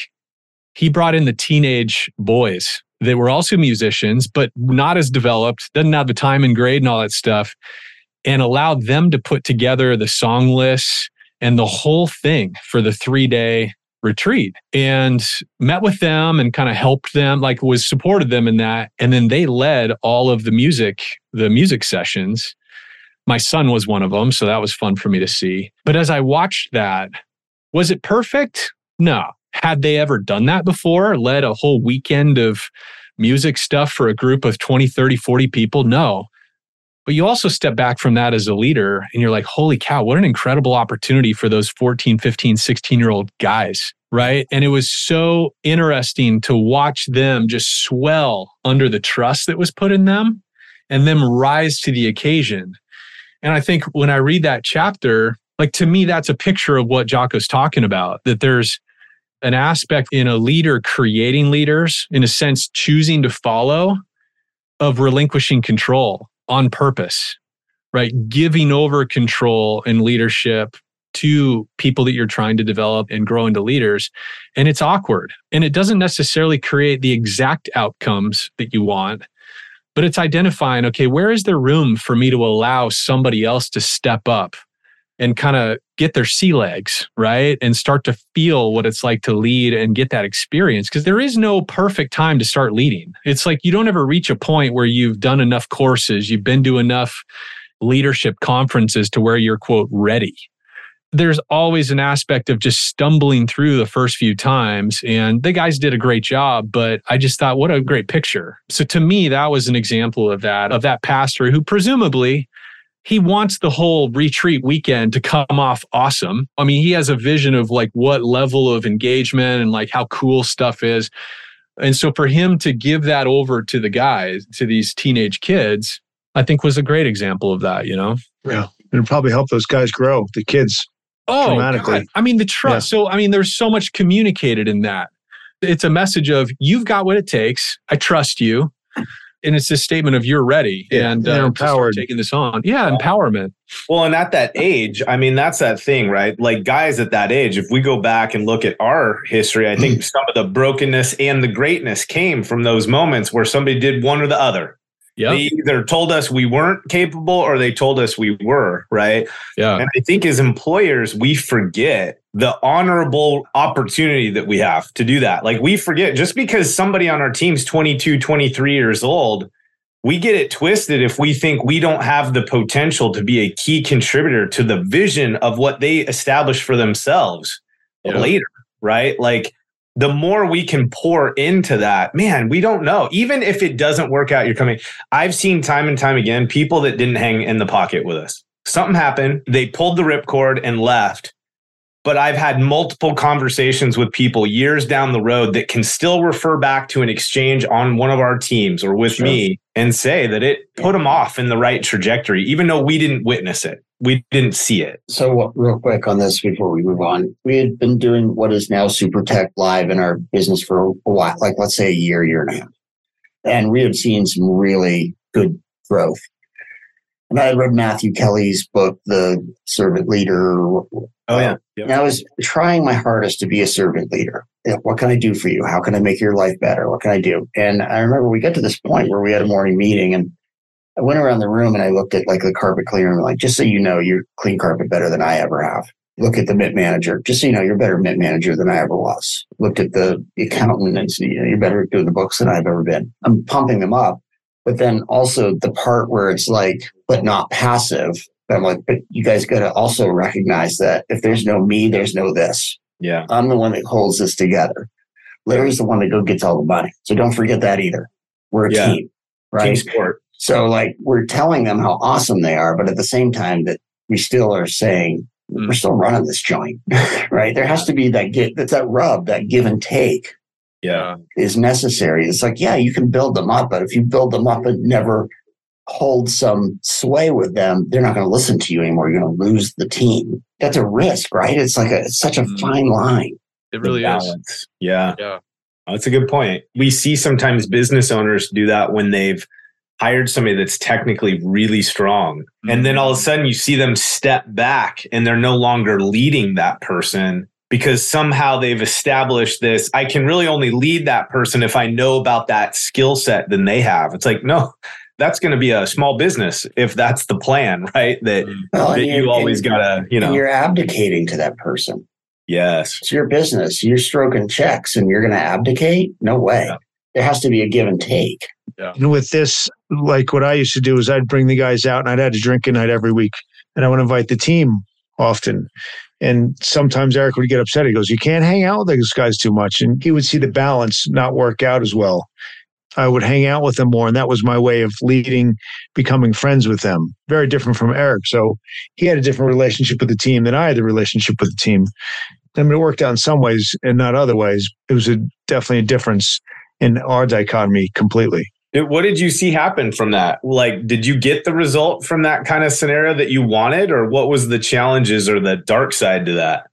he brought in the teenage boys that were also musicians, but not as developed, doesn't have the time and grade and all that stuff, and allowed them to put together the song lists and the whole thing for the three day retreat and met with them and kind of helped them like was supported them in that. And then they led all of the music the music sessions. My son was one of them so that was fun for me to see. But as i watched that was it perfect? No. Had they ever done that before led a whole weekend of music stuff for a group of 20 30 40 people? No but you also step back from that as a leader and you're like, holy cow, what an incredible opportunity for those 14, 15, 16 year old guys. Right. And it was so interesting to watch them just swell under the trust that was put in them and them rise to the occasion. And I think when I read that chapter, like to me, that's a picture of what Jocko's talking about, that there's an aspect in a leader creating leaders, in a sense, choosing to follow, of relinquishing control on purpose, right? Giving over control and leadership to people that you're trying to develop and grow into leaders. And it's awkward. And it doesn't necessarily create the exact outcomes that you want, but it's identifying okay, where is there room for me to allow somebody else to step up and kind of get their sea legs, right? And start to feel what it's like to lead and get that experience. Because there is no perfect time to start leading. It's like you don't ever reach a point where you've done enough courses, you've been to enough leadership conferences to where you're quote ready there's always an aspect of just stumbling through the first few times. And the guys did a great job, but I just thought, what a great picture. So to me, that was an example of that, of that pastor who presumably he wants the whole retreat weekend to come off awesome. I mean, he has a vision of like what level of engagement and like how cool stuff is. And so for him to give that over to the guys, to these teenage kids, I think was a great example of that, you know? Yeah. It'll probably help those guys grow, the kids. Oh, dramatically. God. I mean, the trust. So, I mean, there's so much communicated in that. It's a message of you've got what it takes. I trust you. And it's a statement of you're ready Yeah, and they're uh, empowered. taking this on. Yeah, empowerment. Well, and at that age, I mean, that's that thing, right? Like guys at that age, if we go back and look at our history, I think some of the brokenness and the greatness came from those moments where somebody did one or the other. Yeah. They either told us we weren't capable or they told us we were, right? Yeah. And I think as employers, we forget the honorable opportunity that we have to do that. Like we forget just because somebody on our team's 22, 23 years old, we get it twisted if we think we don't have the potential to be a key contributor to the vision of what they establish for themselves Yeah. later, right? Like the more we can pour into that, man, we don't know. Even if it doesn't work out, you're coming. I've seen time and time again people that didn't hang in the pocket with us. Something happened, they pulled the ripcord and left. But I've had multiple conversations with people years down the road that can still refer back to an exchange on one of our teams or with Sure. me and say that it put them off in the right trajectory, even though we didn't witness it. We didn't see it. So, what- real quick on this before we move on, we had been doing what is now Super Tech Live in our business for a while, like let's say a year, year and a half. And we have seen some really good growth. And I read Matthew Kelly's book, The Servant Leader. Oh, yeah. Um, and I was trying my hardest to be a servant leader. What can I do for you? How can I make your life better? What can I do? And I remember we got to this point where we had a morning meeting and I went around the room and I looked at like the carpet cleaner and like, just so you know, you clean carpet better than I ever have. Look at the mit manager. Just so you know, you're a better mit manager than I ever was. Looked at the accountant and said, you know, you're better at doing the books than I've ever been. I'm pumping them up. But then also the part where it's like, but not passive. I'm like, but you guys got to also recognize that if there's no me, there's no this. Yeah. I'm the one that holds this together. Larry's the one that go gets all the money. So don't forget that either. We're a Yeah. team, right? Team sport. So like we're telling them how awesome they are, but at the same time that we still are saying Mm. we're still running this joint, right? There has to be that get that's that rub, that give and take Yeah. is necessary. It's like, yeah, you can build them up, but if you build them up and never hold some sway with them, they're not going to listen to you anymore. You're going to lose the team. That's a risk, right? It's like a it's such a Mm. fine line. It The really is. Yeah. Yeah. That's a good point. We see sometimes business owners do that when they've hired somebody that's technically really strong. And then all of a sudden you see them step back and they're no longer leading that person because somehow they've established this. I can really only lead that person if I know about that skill set than they have. It's like, no, that's going to be a small business if that's the plan, right? That, mm-hmm. Well, that you always got to, you and know, you're abdicating to that person. yes. It's your business. You're stroking checks and you're going to abdicate? No way. Yeah. There has to be a give and take. And with this, like what I used to do is I'd bring the guys out and I'd have a drinking night every week. And I would invite the team often. And sometimes Eric would get upset. He goes, You can't hang out with those guys too much. And he would see the balance not work out as well. I would hang out with them more. And that was my way of leading, becoming friends with them. Very different from Eric. So he had a different relationship with the team than I had the relationship with the team. I mean, it worked out in some ways and not other ways. It was a, definitely a difference in our dichotomy completely. It- What did you see happen from that? Like, did you get the result from that kind of scenario that you wanted, or what was the challenges or the dark side to that?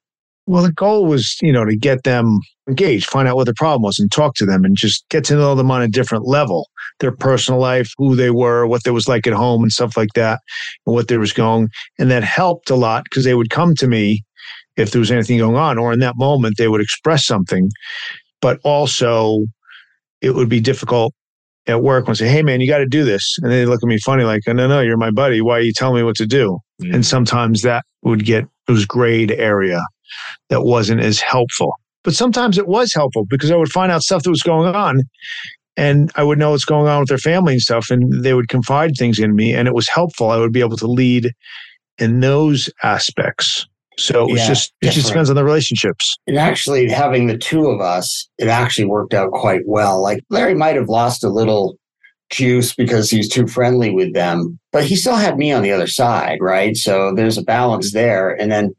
Well, the goal was, you know, to get them engaged, find out what the problem was, and talk to them, and just get to know them on a different level. Their personal life, who they were, what there was like at home, and stuff like that, and what there was going. And that helped a lot because they would come to me if there was anything going on, or in that moment they would express something. But also, it would be difficult at work when I say, "Hey, man, you got to do this," and they look at me funny, like, "No, no, you're my buddy. Why are you telling me what to do?" And sometimes that would get it was grade area that wasn't as helpful. But sometimes it was helpful because I would find out stuff that was going on and I would know what's going on with their family and stuff, and they would confide things in me, and it was helpful. I would be able to lead in those aspects. So it was Yeah, just it just depends on the relationships. And actually, having the two of us, it actually worked out quite well. Like Larry might have lost a little juice because he was too friendly with them, but he still had me on the other side, right? So there's a balance there. And then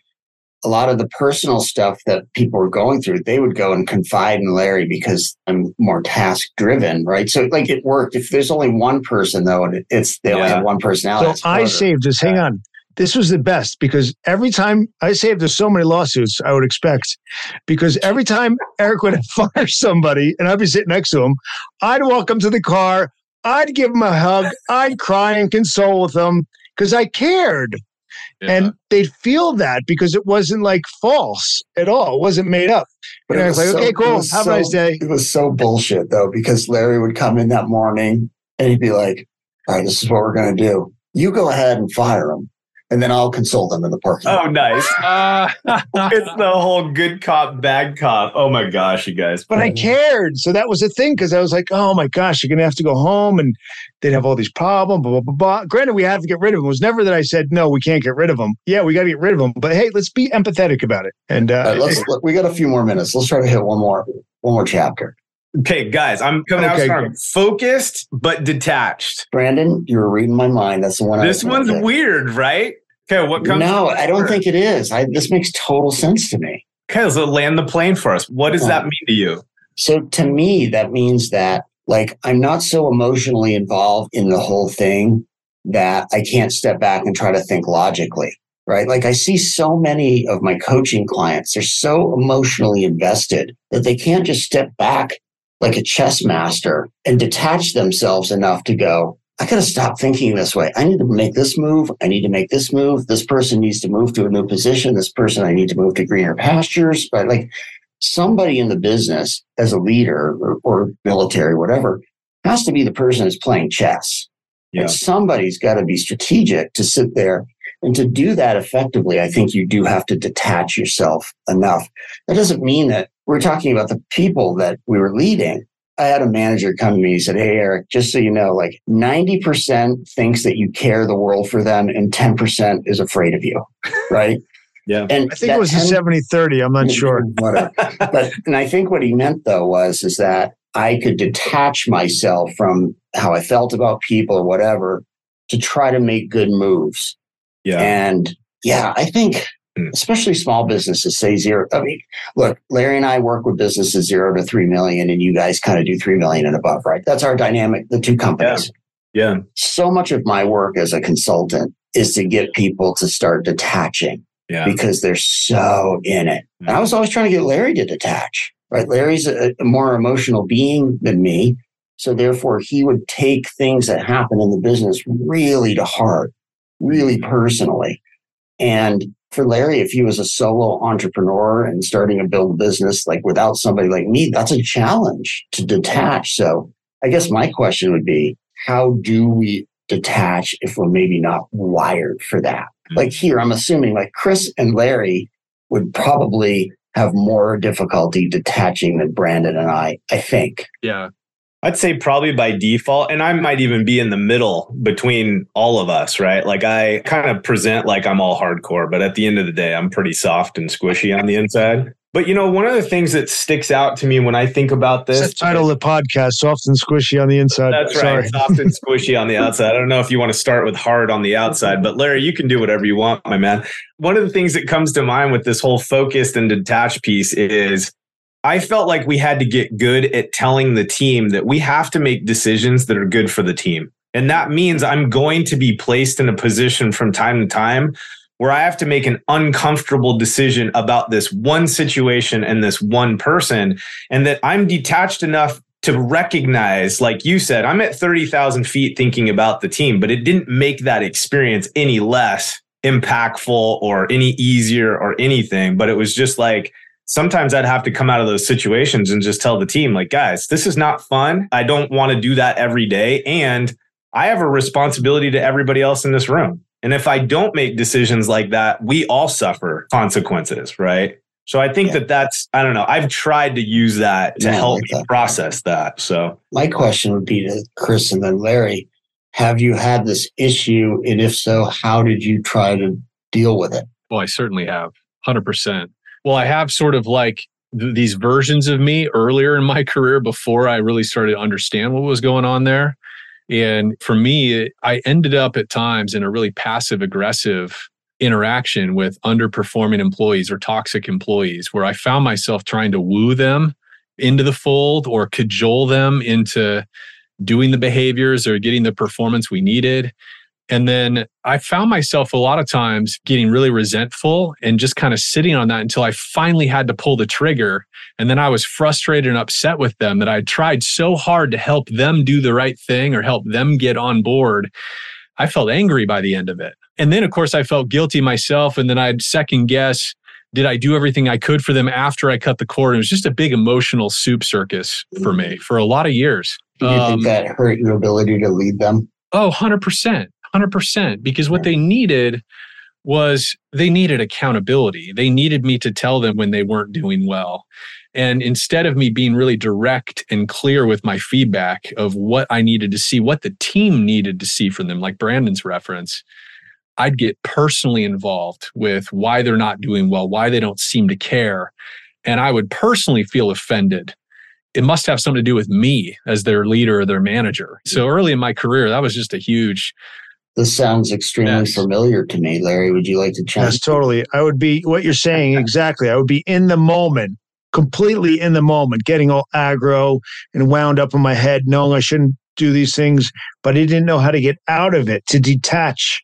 a lot of the personal stuff that people were going through, they would go and confide in Larry because I'm more task driven, right? So like it worked. If there's only one person though, and it's they only have one personality. So it's I saved this. Hang on. This was the best because every time I saved there's so many lawsuits I would expect because every time Eric would fire somebody and I'd be sitting next to him, I'd walk him to the car, I'd give him a hug, I'd cry and console with him because I cared. And they'd feel that because it wasn't like false at all. It wasn't made up. But And it I was was like, so- okay, cool. was Have a nice day. It was so bullshit though, because Larry would come in that morning and he'd be like, all right, this is what we're going to do. You go ahead and fire him, and then I'll console them in the parking lot. Oh, nice. it's the whole good cop, bad cop. Oh my gosh, you guys. But I cared. So that was the thing because I was like, oh my gosh, you're going to have to go home and they'd have all these problems, blah, blah, blah, blah. Granted, we have to get rid of them. It was never that I said, no, we can't get rid of them. Yeah, we got to get rid of them. But hey, let's be empathetic about it. And uh, All right, let's, look, we got a few more minutes. Let's try to hit one more, one more chapter. Okay, guys, I'm coming out strong. Focused but detached. Brandon, you were reading my mind. That's the one. This was one's weird, right? Okay, what comes? No, I don't think it is. I, this makes total sense to me. Okay, so land the plane for us. What does that mean to you? So to me, that means that like I'm not so emotionally involved in the whole thing that I can't step back and try to think logically. Right. Like I see so many of my coaching clients, they're so emotionally invested that they can't just step back like a chess master and detach themselves enough to go, I got to stop thinking this way. I need to make this move. I need to make this move. This person needs to move to a new position. This person, I need to move to greener pastures. But Like somebody in the business as a leader or, or military, whatever, has to be the person that's playing chess. Yeah. And somebody's got to be strategic to sit there. And to do that effectively, I think you do have to detach yourself enough. That doesn't mean that we're talking about the people that we were leading. I had a manager come to me he said, Hey, Eric, just so you know, like 90% thinks that you care the world for them and 10% is afraid of you. Right. Yeah. And I think it was a 10 70 30. I'm not sure. Whatever. but and I think what he meant though was is that I could detach myself from how I felt about people or whatever to try to make good moves. Yeah. And yeah, I think. Mm. especially small businesses say zero. I mean, oh. look, Larry and I work with businesses zero to three million, and you guys kind of do three million and above, right? That's our dynamic, the two companies. Yeah. So much of my work as a consultant is to get people to start detaching Yeah. because they're so in it. And I mm. was always trying to get Larry to detach, right? Larry's a, a more emotional being than me. So therefore, he would take things that happen in the business really to heart, really personally. And for Larry, if he was a solo entrepreneur and starting to build a business like without somebody like me, that's a challenge to detach. So I guess my question would be, how do we detach if we're maybe not wired for that? Hmm. Like here, I'm assuming like Chris and Larry would probably have more difficulty detaching than Brandon and I, I think. Yeah. I'd say probably by default, and I might even be in the middle between all of us, right? Like I kind of present like I'm all hardcore, but at the end of the day, I'm pretty soft and squishy on the inside. But you know, one of the things that sticks out to me when I think about this, the title of the podcast, Soft and Squishy on the inside. That's Sorry. right. Soft and squishy on the outside. I don't know if you want to start with hard on the outside, but Larry, you can do whatever you want, my man. One of the things that comes to mind with this whole focused and detached piece is I felt like we had to get good at telling the team that we have to make decisions that are good for the team. And that means I'm going to be placed in a position from time to time where I have to make an uncomfortable decision about this one situation and this one person, and that I'm detached enough to recognize, like you said, I'm at 30,000 feet thinking about the team, but it didn't make that experience any less impactful or any easier or anything. But it was just like, sometimes I'd have to come out of those situations and just tell the team, like, guys, this is not fun. I don't want to do that every day. And I have a responsibility to everybody else in this room. And if I don't make decisions like that, we all suffer consequences, right? So I think that that's I don't know. I've tried to use that to Yeah, help like that. process that. So My question would be to Chris and then Larry Have you had this issue? And if so, how did you try to deal with it? Well, I certainly have. 100%. Well, I have sort of like th- these versions of me earlier in my career before I really started to understand what was going on there. And for me, I ended up at times in a really passive aggressive interaction with underperforming employees or toxic employees where I found myself trying to woo them into the fold or cajole them into doing the behaviors or getting the performance we needed. And then I found myself a lot of times getting really resentful and just kind of sitting on that until I finally had to pull the trigger. And then I was frustrated and upset with them that I tried so hard to help them do the right thing or help them get on board. I felt angry by the end of it. And then, of course, I felt guilty myself. And then I'd second guess did I do everything I could for them after I cut the cord? It was just a big emotional soup circus for me for a lot of years. Do you Um, think that hurt your ability to lead them? Oh, 100%. 100%. Because what they needed was they needed accountability. They needed me to tell them when they weren't doing well. And instead of me being really direct and clear with my feedback of what I needed to see, what the team needed to see from them, like Brandon's reference, I'd get personally involved with why they're not doing well, why they don't seem to care. And I would personally feel offended it must have something to do with me as their leader or their manager. So early in my career, that was just a huge, This sounds extremely Yes. familiar to me. Larry, would you like to chime? Yes, totally. I would be what you're saying exactly. I would be in the moment, completely in the moment, getting all aggro and wound up in my head, knowing I shouldn't do these things, but I didn't know how to get out of it, to detach,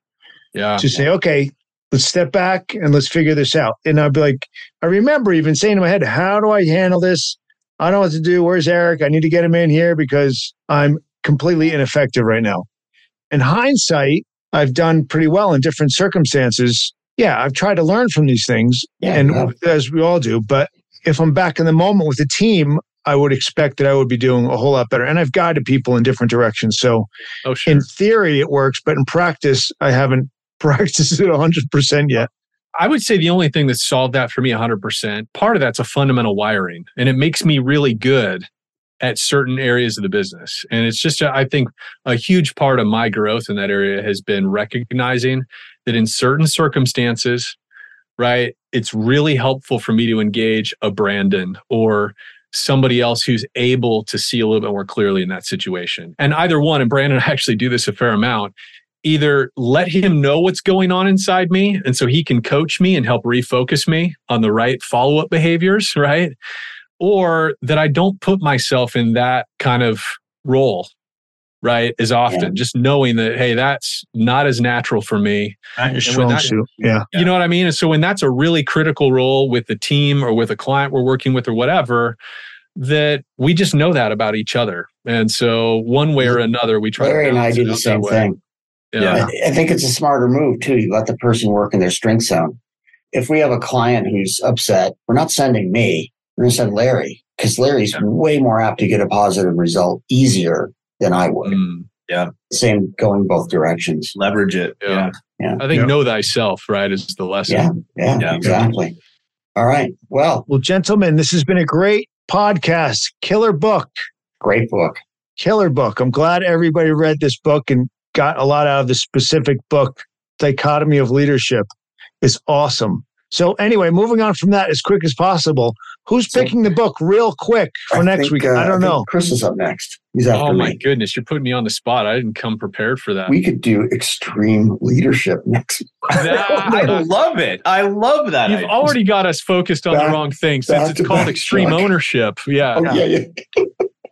yeah. to say, okay, let's step back and let's figure this out. And I'd be like, I remember even saying in my head, how do I handle this? I don't know what to do. Where's Eric? I need to get him in here because I'm completely ineffective right now. In hindsight, I've done pretty well in different circumstances. Yeah, I've tried to learn from these things, Yeah, and yeah. as we all do. But if I'm back in the moment with the team, I would expect that I would be doing a whole lot better. And I've guided people in different directions. So Oh, sure. in theory, it works, but in practice, I haven't practiced it 100% yet. I would say the only thing that solved that for me 100%, part of that's a fundamental wiring, and it makes me really good at certain areas of the business. And it's just, I think, a huge part of my growth in that area has been recognizing that in certain circumstances, right, it's really helpful for me to engage a Brandon or somebody else who's able to see a little bit more clearly in that situation. And either one, and Brandon I actually do this a fair amount, either let him know what's going on inside me and so he can coach me and help refocus me on the right follow-up behaviors right or that i don't put myself in that kind of role right as often Yeah. just knowing that hey that's not as natural for me Not your strong that- suit. Yeah. you know what i mean and so when that's a really critical role with the team or with a client we're working with or whatever that we just know that about each other and so one way or mm-hmm. another we try Larry to and I do the same thing. yeah. I, I think it's a smarter move too. You let the person work in their strength zone. If we have a client who's upset, we're not sending me. We're going to send Larry because Larry's way more apt to get a positive result easier than I would. Mm, Same going both directions. leverage it. Yeah. Yeah. I think Yeah. know thyself, right, is the lesson. Yeah, yeah, Yeah. exactly. All right. Well, Well, gentlemen, this has been a great podcast. Killer book. great book. Killer book. I'm glad everybody read this book and got a lot out of the specific book, Dichotomy of Leadership. It's awesome. So, anyway, moving on from that as quick as possible. Who's So- picking the book real quick for I next think, week? uh, I don't think know. Chris is up next. He's after Oh my me. goodness, you're putting me on the spot. I didn't come prepared for that. We could do extreme leadership next. I love it. I love that. You've idea. already got us focused on Back- the wrong thing since it's called extreme truck. ownership. Yeah. Oh, yeah, yeah.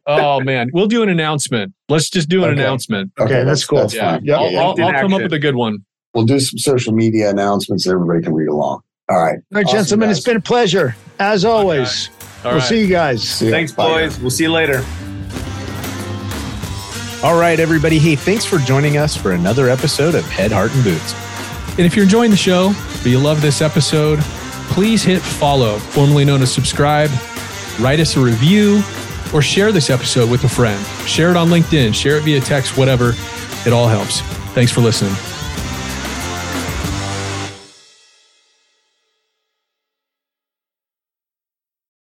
Oh man, we'll do an announcement. Let's just do an Okay. announcement. Okay, that's cool. That's Yeah, fine. Yeah. I'll, yeah. I'll, I'll come up with a good one. We'll do some social media announcements. so Everybody can read along. All right. All right, Awesome, gentlemen, guys. it's been a pleasure. As always, All we'll right. see you guys. See. Thanks, Bye. boys. We'll see you later. All right, everybody. Hey, thanks for joining us for another episode of Head, Heart, and Boots. And if you're enjoying the show, or you love this episode, please hit follow, formerly known as subscribe, write us a review, or share this episode with a friend. Share it on LinkedIn, share it via text, whatever. It all helps. Thanks for listening.